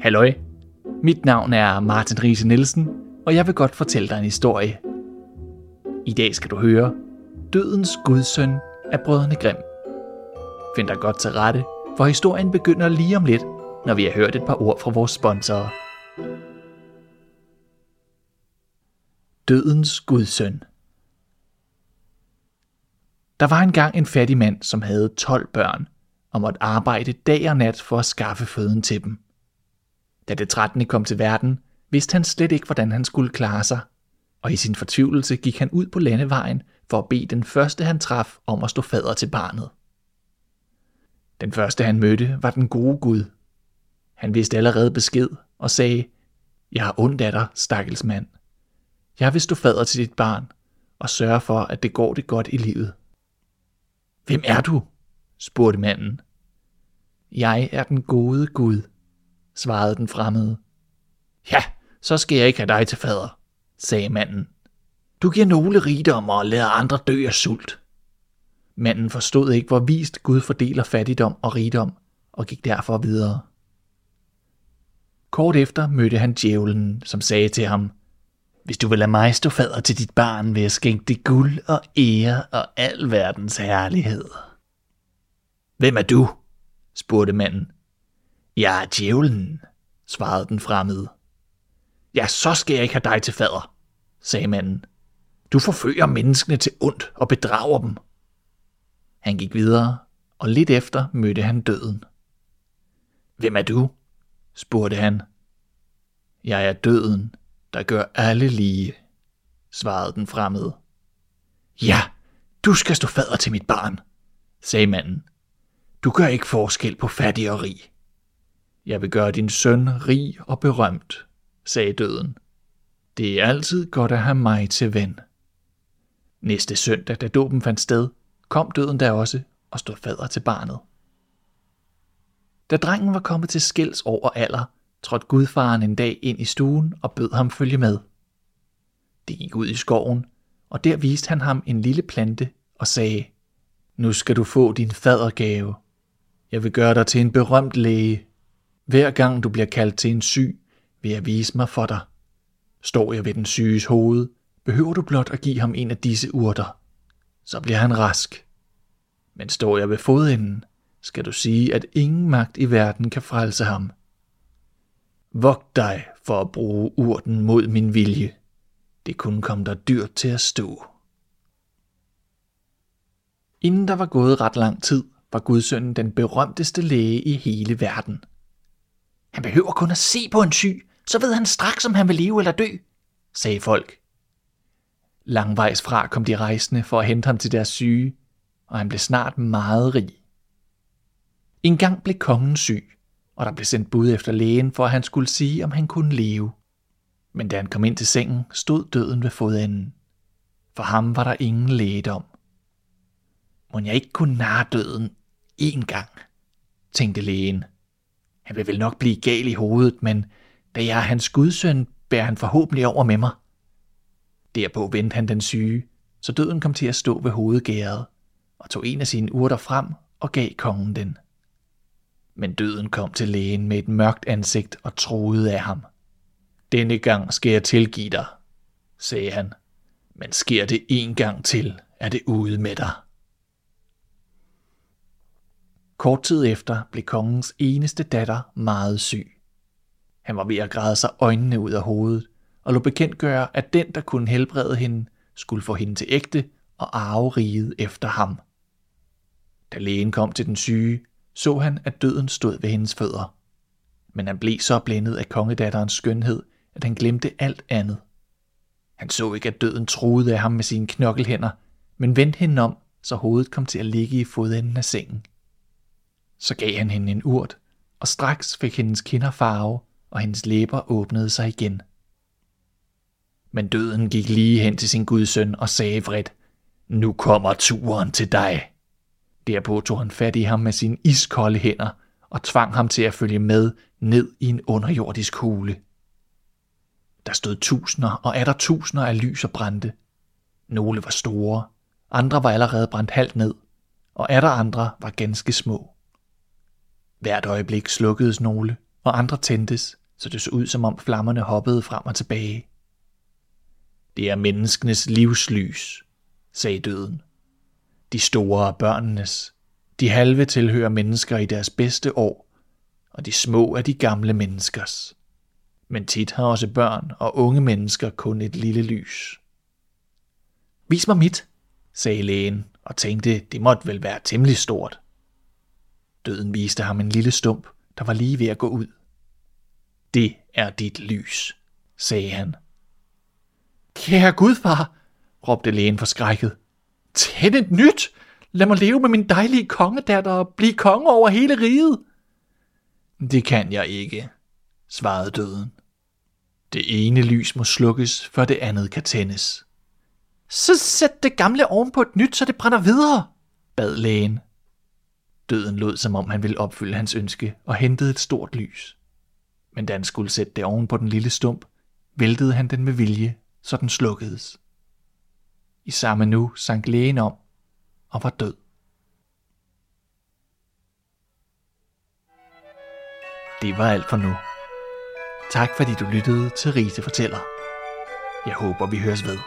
Halløj. Mit navn er Martin Riese Nielsen, og jeg vil godt fortælle dig en historie. I dag skal du høre Dødens Gudsøn af Brødrene Grimm. Find dig godt til rette, for historien begynder lige om lidt, når vi har hørt et par ord fra vores sponsorer. Dødens Gudsøn Der var engang en fattig mand, som havde 12 børn, og måtte arbejde dag og nat for at skaffe føden til dem. Da det 13. kom til verden, vidste han slet ikke, hvordan han skulle klare sig, og i sin fortvivlelse gik han ud på landevejen for at bede den første, han traf, om at stå fader til barnet. Den første, han mødte, var den gode Gud. Han vidste allerede besked og sagde, Jeg har ondt af dig, stakkels mand. Jeg vil stå fader til dit barn og sørge for, at det går det godt i livet. Hvem er du? spurgte manden. Jeg er den gode Gud, svarede den fremmede. Ja, så skal jeg ikke have dig til fader, sagde manden. Du giver nogle rigdommer og lader andre dø af sult. Manden forstod ikke, hvor vist Gud fordeler fattigdom og rigdom, og gik derfor videre. Kort efter mødte han djævlen, som sagde til ham, Hvis du vil lade mig stå fader til dit barn, vil jeg skænke dig guld og ære og al verdens herlighed. Hvem er du? spurgte manden. Jeg er djævlen, svarede den fremmede. Ja, så skal jeg ikke have dig til fader, sagde manden. Du forfører menneskene til ondt og bedrager dem. Han gik videre, og lidt efter mødte han døden. Hvem er du? spurgte han. Jeg er døden, der gør alle lige, svarede den fremmede. Ja, du skal stå fader til mit barn, sagde manden. Du gør ikke forskel på fattig og rig. Jeg vil gøre din søn rig og berømt, sagde døden. Det er altid godt at have mig til ven. Næste søndag, da dåben fandt sted, kom døden der også og stod fader til barnet. Da drengen var kommet til skils over alder, trådte gudfaren en dag ind i stuen og bød ham følge med. De gik ud i skoven, og der viste han ham en lille plante og sagde, Nu skal du få din fadergave. Jeg vil gøre dig til en berømt læge. Hver gang du bliver kaldt til en syg, vil jeg vise mig for dig. Står jeg ved den syges hoved, behøver du blot at give ham en af disse urter. Så bliver han rask. Men står jeg ved fodenden, skal du sige, at ingen magt i verden kan frelse ham. Vogt dig for at bruge urten mod min vilje. Det kunne komme dig dyrt til at stå. Inden der var gået ret lang tid, var Gudsønnen den berømteste læge i hele verden. Han behøver kun at se på en syg, så ved han straks, om han vil leve eller dø, sagde folk. Langvejs fra kom de rejsende for at hente ham til deres syge, og han blev snart meget rig. En gang blev kongen syg, og der blev sendt bud efter lægen for, at han skulle sige, om han kunne leve. Men da han kom ind til sengen, stod døden ved fodenden. For ham var der ingen lægedom. Må jeg ikke kunne narre døden én gang, tænkte lægen. Han vil vel nok blive gal i hovedet, men da jeg er hans gudsøn, bærer han forhåbentlig over med mig. Derpå vendte han den syge, så døden kom til at stå ved hovedgæret, og tog en af sine urter frem og gav kongen den. Men døden kom til lægen med et mørkt ansigt og troede af ham. Denne gang skal jeg tilgive dig, sagde han. Men sker det en gang til, er det ude med dig. Kort tid efter blev kongens eneste datter meget syg. Han var ved at græde sig øjnene ud af hovedet, og lå bekendtgøre, at den, der kunne helbrede hende, skulle få hende til ægte og arve riget efter ham. Da lægen kom til den syge, så han, at døden stod ved hendes fødder. Men han blev så blændet af kongedatterens skønhed, at han glemte alt andet. Han så ikke, at døden truede af ham med sine knokkelhænder, men vendte hende om, så hovedet kom til at ligge i fodenden af sengen. Så gav han hende en urt, og straks fik hendes kinder farve, og hendes læber åbnede sig igen. Men døden gik lige hen til sin gudsøn og sagde vredt, nu kommer turen til dig. Derpå tog han fat i ham med sine iskolde hænder og tvang ham til at følge med ned i en underjordisk hule. Der stod tusinder og er der tusinder af lys og brændte. Nogle var store, andre var allerede brændt halvt ned, og er der andre var ganske små. Hvert øjeblik slukkedes nogle, og andre tændtes, så det så ud som om flammerne hoppede frem og tilbage. Det er menneskenes livslys, sagde døden. De store er børnenes. De halve tilhører mennesker i deres bedste år, og de små er de gamle menneskers. Men tit har også børn og unge mennesker kun et lille lys. Vis mig mit, sagde lægen og tænkte, det måtte vel være temmelig stort. Døden viste ham en lille stump, der var lige ved at gå ud. Det er dit lys, sagde han. Kære gudfar, råbte lægen forskrækket. Tænd et nyt! Lad mig leve med min dejlige kongedatter og blive konge over hele riget. Det kan jeg ikke, svarede døden. Det ene lys må slukkes, før det andet kan tændes. Så sæt det gamle oven på et nyt, så det brænder videre, bad lægen. Døden lod, som om han ville opfylde hans ønske, og hentede et stort lys. Men da han skulle sætte det oven på den lille stump, væltede han den med vilje, så den slukkedes. I samme nu sank lægen om og var død. Det var alt for nu. Tak fordi du lyttede til Rise Fortæller. Jeg håber, vi høres ved.